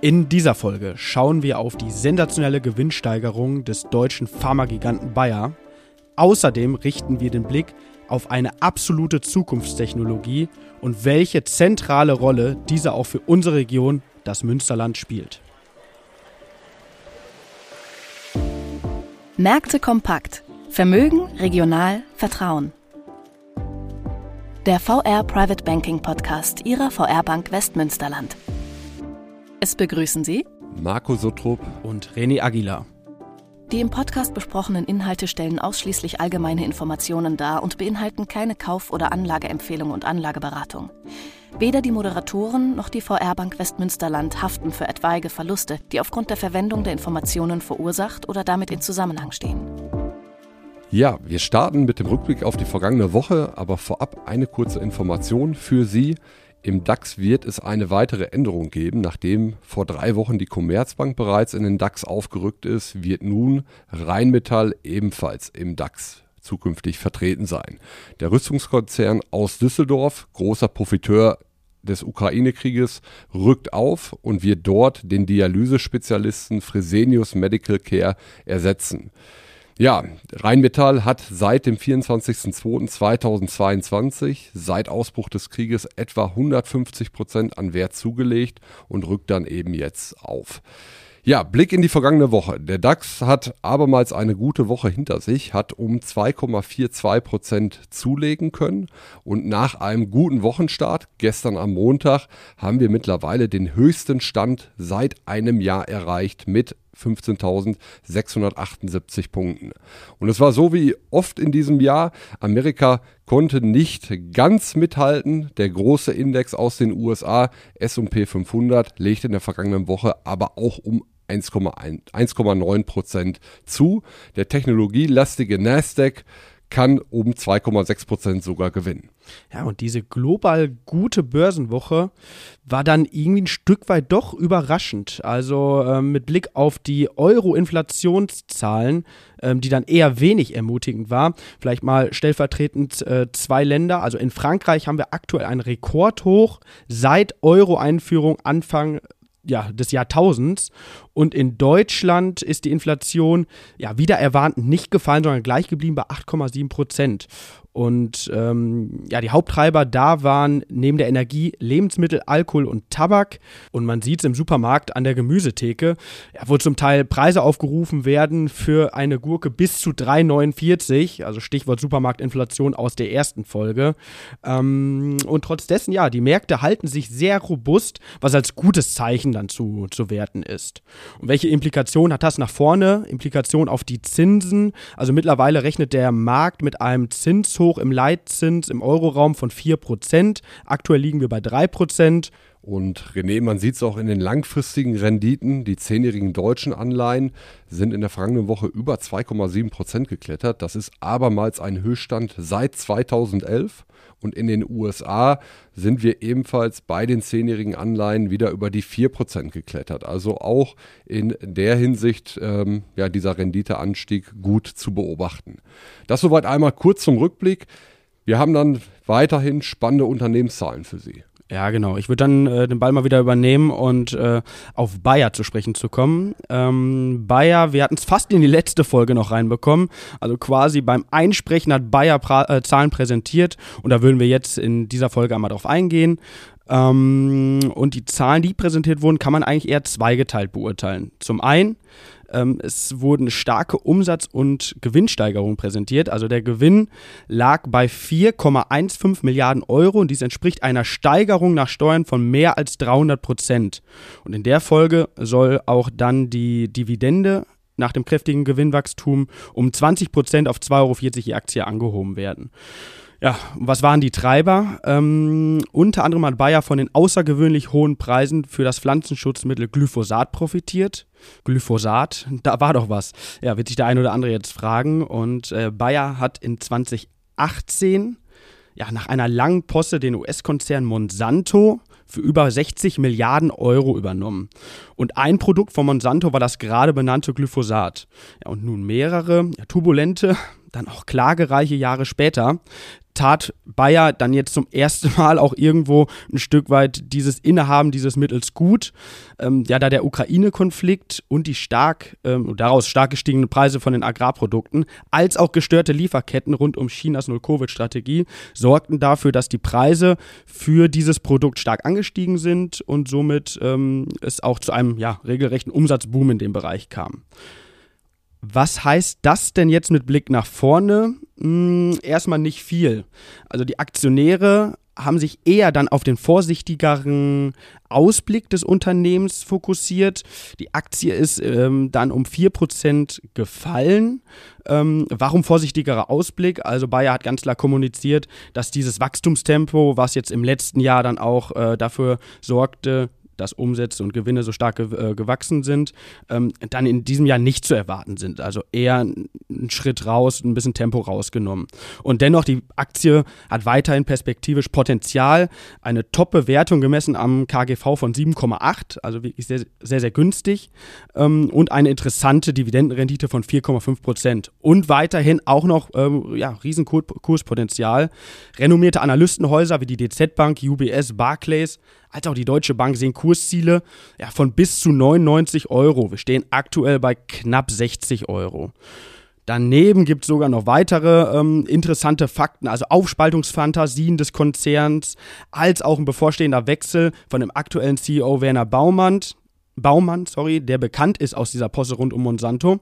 In dieser Folge schauen wir auf die sensationelle Gewinnsteigerung des deutschen Pharmagiganten Bayer. Außerdem richten wir den Blick auf eine absolute Zukunftstechnologie und welche zentrale Rolle diese auch für unsere Region, das Münsterland, spielt. Märkte kompakt. Vermögen, regional, Vertrauen. Der VR Private Banking Podcast Ihrer VR Bank Westmünsterland. Es begrüßen Sie Marco Sotrup und René Aguilar. Die im Podcast besprochenen Inhalte stellen ausschließlich allgemeine Informationen dar und beinhalten keine Kauf- oder Anlageempfehlung und Anlageberatung. Weder die Moderatoren noch die VR Bank Westmünsterland haften für etwaige Verluste, die aufgrund der Verwendung der Informationen verursacht oder damit in Zusammenhang stehen. Ja, wir starten mit dem Rückblick auf die vergangene Woche, aber vorab eine kurze Information für Sie. Im DAX wird es eine weitere Änderung geben. Nachdem vor drei Wochen die Commerzbank bereits in den DAX aufgerückt ist, wird nun Rheinmetall ebenfalls im DAX zukünftig vertreten sein. Der Rüstungskonzern aus Düsseldorf, großer Profiteur des Ukraine-Krieges, rückt auf und wird dort den Dialysespezialisten Fresenius Medical Care ersetzen. Ja, Rheinmetall hat seit dem 24.02.2022, seit Ausbruch des Krieges, etwa 150 Prozent an Wert zugelegt und rückt dann eben jetzt auf. Ja, Blick in die vergangene Woche. Der DAX hat abermals eine gute Woche hinter sich, hat um 2,42 Prozent zulegen können und nach einem guten Wochenstart, gestern am Montag, haben wir mittlerweile den höchsten Stand seit einem Jahr erreicht mit 15.678 Punkten. Und es war so wie oft in diesem Jahr, Amerika konnte nicht ganz mithalten. Der große Index aus den USA, SP 500, legte in der vergangenen Woche aber auch um 1,9 Prozent zu. Der technologielastige Nasdaq kann um 2,6 Prozent sogar gewinnen. Ja, und diese global gute Börsenwoche war dann irgendwie ein Stück weit doch überraschend. Also ähm, mit Blick auf die Euro-Inflationszahlen, ähm, die dann eher wenig ermutigend war. Vielleicht mal stellvertretend äh, zwei Länder. Also in Frankreich haben wir aktuell einen Rekordhoch seit Euro-Einführung Anfang ja, des Jahrtausends. Und in Deutschland ist die Inflation ja wieder erwarnt nicht gefallen, sondern gleich geblieben bei 8,7 Prozent. Und ähm, ja, die Haupttreiber da waren neben der Energie Lebensmittel, Alkohol und Tabak. Und man sieht es im Supermarkt an der Gemüsetheke, ja, wo zum Teil Preise aufgerufen werden für eine Gurke bis zu 3,49. Also Stichwort Supermarktinflation aus der ersten Folge. Ähm, und trotz dessen, ja, die Märkte halten sich sehr robust, was als gutes Zeichen dann zu, zu werten ist. Und welche Implikationen hat das nach vorne? Implikation auf die Zinsen. Also mittlerweile rechnet der Markt mit einem Zinshoch hoch im Leitzins im Euroraum von 4%. Aktuell liegen wir bei 3%. Und René, man sieht es auch in den langfristigen Renditen. Die zehnjährigen deutschen Anleihen sind in der vergangenen Woche über 2,7 Prozent geklettert. Das ist abermals ein Höchststand seit 2011. Und in den USA sind wir ebenfalls bei den zehnjährigen Anleihen wieder über die 4 Prozent geklettert. Also auch in der Hinsicht ähm, ja, dieser Renditeanstieg gut zu beobachten. Das soweit einmal kurz zum Rückblick. Wir haben dann weiterhin spannende Unternehmenszahlen für Sie. Ja, genau. Ich würde dann äh, den Ball mal wieder übernehmen und äh, auf Bayer zu sprechen zu kommen. Ähm, Bayer, wir hatten es fast in die letzte Folge noch reinbekommen. Also quasi beim Einsprechen hat Bayer pra äh, Zahlen präsentiert und da würden wir jetzt in dieser Folge einmal drauf eingehen. Ähm, und die Zahlen, die präsentiert wurden, kann man eigentlich eher zweigeteilt beurteilen. Zum einen ähm, es wurden starke Umsatz- und Gewinnsteigerungen präsentiert. Also der Gewinn lag bei 4,15 Milliarden Euro und dies entspricht einer Steigerung nach Steuern von mehr als 300 Prozent. Und in der Folge soll auch dann die Dividende nach dem kräftigen Gewinnwachstum um 20 Prozent auf 2,40 Euro je Aktie angehoben werden. Ja, was waren die Treiber? Ähm, unter anderem hat Bayer von den außergewöhnlich hohen Preisen für das Pflanzenschutzmittel Glyphosat profitiert. Glyphosat, da war doch was. Ja, wird sich der eine oder andere jetzt fragen. Und äh, Bayer hat in 2018 ja, nach einer langen Posse den US-Konzern Monsanto für über 60 Milliarden Euro übernommen. Und ein Produkt von Monsanto war das gerade benannte Glyphosat. Ja, und nun mehrere ja, turbulente dann auch klagereiche Jahre später, tat Bayer dann jetzt zum ersten Mal auch irgendwo ein Stück weit dieses Innehaben dieses Mittels gut. Ähm, ja, da der Ukraine-Konflikt und die stark, ähm, daraus stark gestiegenen Preise von den Agrarprodukten, als auch gestörte Lieferketten rund um Chinas Null-Covid-Strategie sorgten dafür, dass die Preise für dieses Produkt stark angestiegen sind und somit ähm, es auch zu einem ja, regelrechten Umsatzboom in dem Bereich kam. Was heißt das denn jetzt mit Blick nach vorne? Hm, erstmal nicht viel. Also die Aktionäre haben sich eher dann auf den vorsichtigeren Ausblick des Unternehmens fokussiert. Die Aktie ist ähm, dann um 4% gefallen. Ähm, warum vorsichtigerer Ausblick? Also Bayer hat ganz klar kommuniziert, dass dieses Wachstumstempo, was jetzt im letzten Jahr dann auch äh, dafür sorgte, dass Umsätze und Gewinne so stark ge äh, gewachsen sind, ähm, dann in diesem Jahr nicht zu erwarten sind. Also eher ein Schritt raus, ein bisschen Tempo rausgenommen. Und dennoch, die Aktie hat weiterhin perspektivisch Potenzial. Eine Top-Bewertung gemessen am KGV von 7,8, also wirklich sehr, sehr, sehr günstig. Ähm, und eine interessante Dividendenrendite von 4,5 Prozent. Und weiterhin auch noch ähm, ja, riesen Kurspotenzial. Renommierte Analystenhäuser wie die DZ Bank, UBS, Barclays als auch die Deutsche Bank sehen Kursziele ja, von bis zu 99 Euro. Wir stehen aktuell bei knapp 60 Euro. Daneben gibt es sogar noch weitere ähm, interessante Fakten, also Aufspaltungsfantasien des Konzerns, als auch ein bevorstehender Wechsel von dem aktuellen CEO Werner Baumann, Baumann, sorry, der bekannt ist aus dieser Posse rund um Monsanto,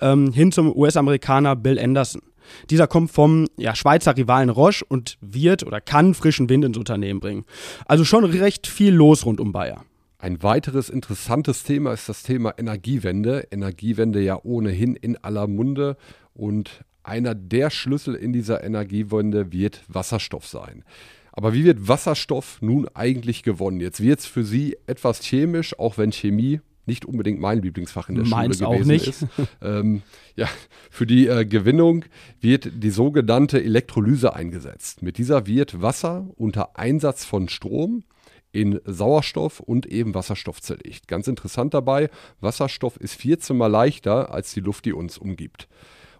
ähm, hin zum US-Amerikaner Bill Anderson. Dieser kommt vom ja, Schweizer Rivalen Roche und wird oder kann frischen Wind ins Unternehmen bringen. Also schon recht viel los rund um Bayer. Ein weiteres interessantes Thema ist das Thema Energiewende. Energiewende ja ohnehin in aller Munde und einer der Schlüssel in dieser Energiewende wird Wasserstoff sein. Aber wie wird Wasserstoff nun eigentlich gewonnen? Jetzt wird es für Sie etwas chemisch, auch wenn Chemie nicht unbedingt mein Lieblingsfach in der Meins Schule gewesen ist. Ähm, ja, für die äh, Gewinnung wird die sogenannte Elektrolyse eingesetzt. Mit dieser wird Wasser unter Einsatz von Strom in Sauerstoff und eben Wasserstoff zerlegt. Ganz interessant dabei, Wasserstoff ist 14 mal leichter als die Luft, die uns umgibt.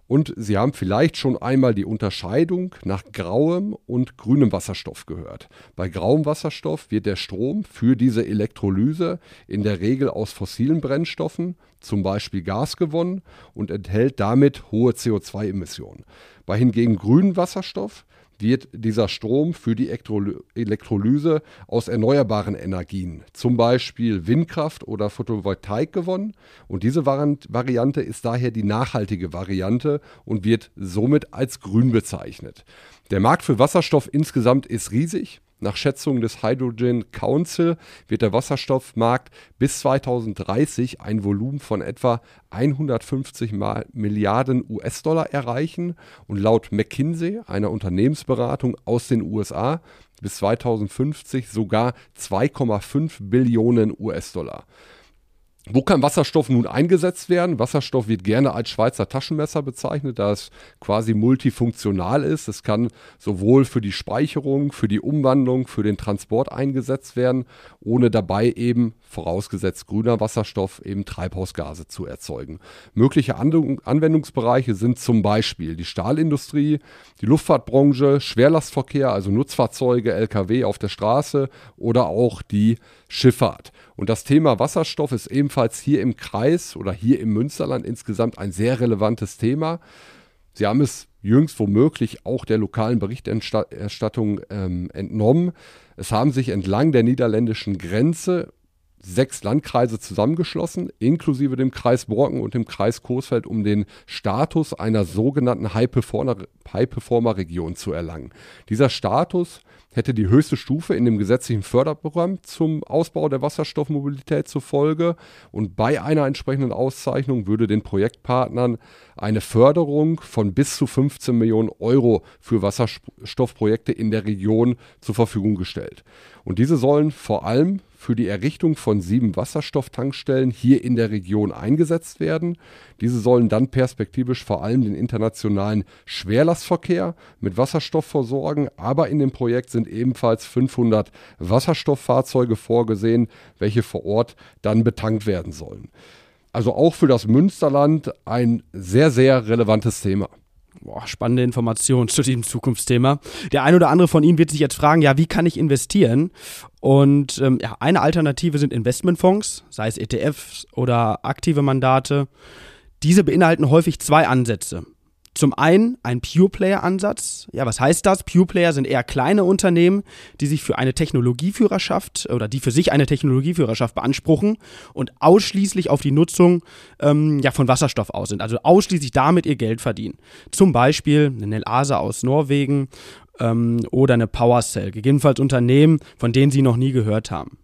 Und Sie haben vielleicht schon einmal die Unterscheidung nach grauem und grünem Wasserstoff gehört. Bei grauem Wasserstoff wird der Strom für diese Elektrolyse in der Regel aus fossilen Brennstoffen, zum Beispiel Gas, gewonnen und enthält damit hohe CO2-Emissionen. Bei hingegen grünem Wasserstoff wird dieser Strom für die Elektrolyse aus erneuerbaren Energien, zum Beispiel Windkraft oder Photovoltaik, gewonnen. Und diese Variante ist daher die nachhaltige Variante und wird somit als grün bezeichnet. Der Markt für Wasserstoff insgesamt ist riesig. Nach Schätzungen des Hydrogen Council wird der Wasserstoffmarkt bis 2030 ein Volumen von etwa 150 Milliarden US-Dollar erreichen und laut McKinsey, einer Unternehmensberatung aus den USA, bis 2050 sogar 2,5 Billionen US-Dollar. Wo kann Wasserstoff nun eingesetzt werden? Wasserstoff wird gerne als Schweizer Taschenmesser bezeichnet, da es quasi multifunktional ist. Es kann sowohl für die Speicherung, für die Umwandlung, für den Transport eingesetzt werden, ohne dabei eben, vorausgesetzt grüner Wasserstoff, eben Treibhausgase zu erzeugen. Mögliche Anwendungsbereiche sind zum Beispiel die Stahlindustrie, die Luftfahrtbranche, Schwerlastverkehr, also Nutzfahrzeuge, Lkw auf der Straße oder auch die Schifffahrt. Und das Thema Wasserstoff ist ebenfalls hier im Kreis oder hier im Münsterland insgesamt ein sehr relevantes Thema. Sie haben es jüngst womöglich auch der lokalen Berichterstattung ähm, entnommen. Es haben sich entlang der niederländischen Grenze sechs Landkreise zusammengeschlossen, inklusive dem Kreis Borken und dem Kreis Coesfeld, um den Status einer sogenannten High-Performer-Region zu erlangen. Dieser Status hätte die höchste Stufe in dem gesetzlichen Förderprogramm zum Ausbau der Wasserstoffmobilität zur Folge und bei einer entsprechenden Auszeichnung würde den Projektpartnern eine Förderung von bis zu 15 Millionen Euro für Wasserstoffprojekte in der Region zur Verfügung gestellt. Und diese sollen vor allem für die Errichtung von sieben Wasserstofftankstellen hier in der Region eingesetzt werden. Diese sollen dann perspektivisch vor allem den internationalen Schwerlastverkehr mit Wasserstoff versorgen, aber in dem Projekt sind ebenfalls 500 Wasserstofffahrzeuge vorgesehen, welche vor Ort dann betankt werden sollen. Also auch für das Münsterland ein sehr, sehr relevantes Thema. Boah, spannende Informationen zu diesem Zukunftsthema. Der ein oder andere von Ihnen wird sich jetzt fragen, ja, wie kann ich investieren? Und ähm, ja, eine Alternative sind Investmentfonds, sei es ETFs oder aktive Mandate. Diese beinhalten häufig zwei Ansätze. Zum einen ein Pure-Player-Ansatz. Ja, was heißt das? Pure-Player sind eher kleine Unternehmen, die sich für eine Technologieführerschaft oder die für sich eine Technologieführerschaft beanspruchen und ausschließlich auf die Nutzung ähm, ja, von Wasserstoff aus sind. Also ausschließlich damit ihr Geld verdienen. Zum Beispiel eine Nelasa aus Norwegen ähm, oder eine PowerCell. Gegebenenfalls Unternehmen, von denen Sie noch nie gehört haben.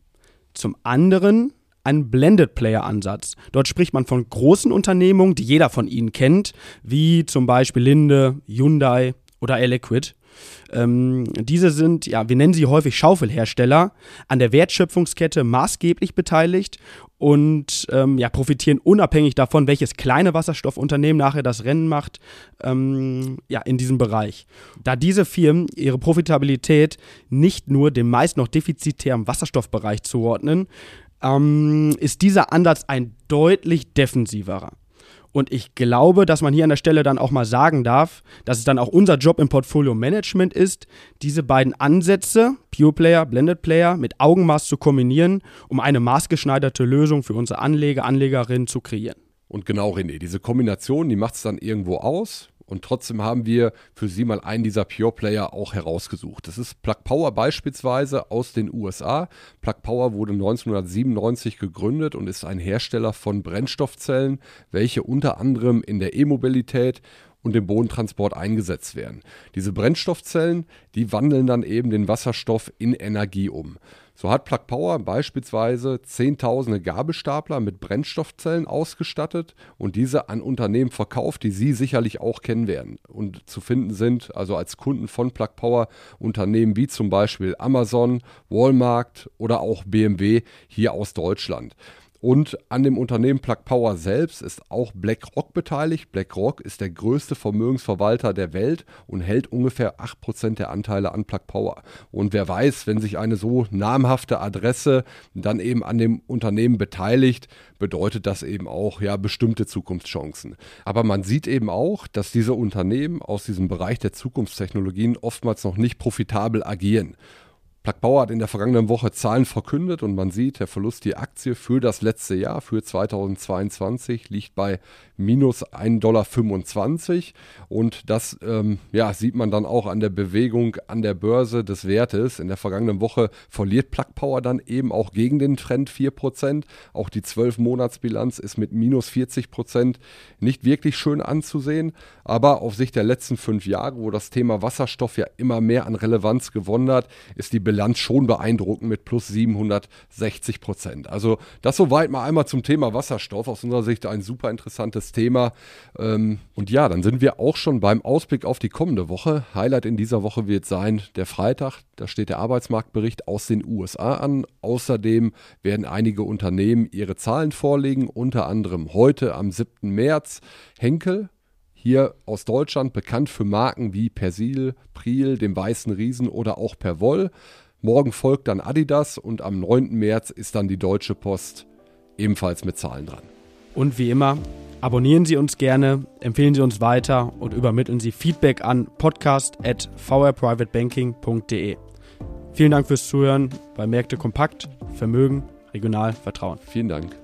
Zum anderen ein Blended Player Ansatz. Dort spricht man von großen Unternehmungen, die jeder von ihnen kennt, wie zum Beispiel Linde, Hyundai oder Air Liquid. Ähm, diese sind, ja, wir nennen sie häufig Schaufelhersteller, an der Wertschöpfungskette maßgeblich beteiligt und ähm, ja, profitieren unabhängig davon, welches kleine Wasserstoffunternehmen nachher das Rennen macht, ähm, ja, in diesem Bereich. Da diese Firmen ihre Profitabilität nicht nur dem meist noch defizitären Wasserstoffbereich zuordnen, ähm, ist dieser Ansatz ein deutlich defensiverer. Und ich glaube, dass man hier an der Stelle dann auch mal sagen darf, dass es dann auch unser Job im Portfolio Management ist, diese beiden Ansätze, Pure Player, Blended Player, mit Augenmaß zu kombinieren, um eine maßgeschneiderte Lösung für unsere Anleger, Anlegerinnen zu kreieren. Und genau, René, diese Kombination, die macht es dann irgendwo aus. Und trotzdem haben wir für Sie mal einen dieser Pure Player auch herausgesucht. Das ist Plug Power beispielsweise aus den USA. Plug Power wurde 1997 gegründet und ist ein Hersteller von Brennstoffzellen, welche unter anderem in der E-Mobilität und dem Bodentransport eingesetzt werden. Diese Brennstoffzellen, die wandeln dann eben den Wasserstoff in Energie um. So hat Plug Power beispielsweise zehntausende Gabelstapler mit Brennstoffzellen ausgestattet und diese an Unternehmen verkauft, die Sie sicherlich auch kennen werden und zu finden sind, also als Kunden von Plug Power Unternehmen wie zum Beispiel Amazon, Walmart oder auch BMW hier aus Deutschland. Und an dem Unternehmen Plug Power selbst ist auch BlackRock beteiligt. BlackRock ist der größte Vermögensverwalter der Welt und hält ungefähr 8% der Anteile an Plug Power. Und wer weiß, wenn sich eine so namhafte Adresse dann eben an dem Unternehmen beteiligt, bedeutet das eben auch ja bestimmte Zukunftschancen. Aber man sieht eben auch, dass diese Unternehmen aus diesem Bereich der Zukunftstechnologien oftmals noch nicht profitabel agieren. Plug Power hat in der vergangenen Woche Zahlen verkündet und man sieht, der Verlust die Aktie für das letzte Jahr, für 2022, liegt bei minus 1,25 Dollar. Und das ähm, ja, sieht man dann auch an der Bewegung an der Börse des Wertes. In der vergangenen Woche verliert Plug Power dann eben auch gegen den Trend 4%. Auch die 12-Monats-Bilanz ist mit minus 40% nicht wirklich schön anzusehen. Aber auf Sicht der letzten fünf Jahre, wo das Thema Wasserstoff ja immer mehr an Relevanz gewonnen hat, ist die Bilanz schon beeindruckend mit plus 760% Also das soweit mal einmal zum Thema Wasserstoff. Aus unserer Sicht ein super interessantes Thema. Ähm, und ja, dann sind wir auch schon beim Ausblick auf die kommende Woche. Highlight in dieser Woche wird sein der Freitag. Da steht der Arbeitsmarktbericht aus den USA an. Außerdem werden einige Unternehmen ihre Zahlen vorlegen, unter anderem heute am 7. März Henkel. Hier aus Deutschland bekannt für Marken wie Persil, Priel, dem Weißen Riesen oder auch Perwoll. Morgen folgt dann Adidas und am 9. März ist dann die Deutsche Post ebenfalls mit Zahlen dran. Und wie immer, Abonnieren Sie uns gerne, empfehlen Sie uns weiter und übermitteln Sie Feedback an podcast@vrprivatebanking.de. Vielen Dank fürs Zuhören bei Märkte kompakt, Vermögen, regional, Vertrauen. Vielen Dank.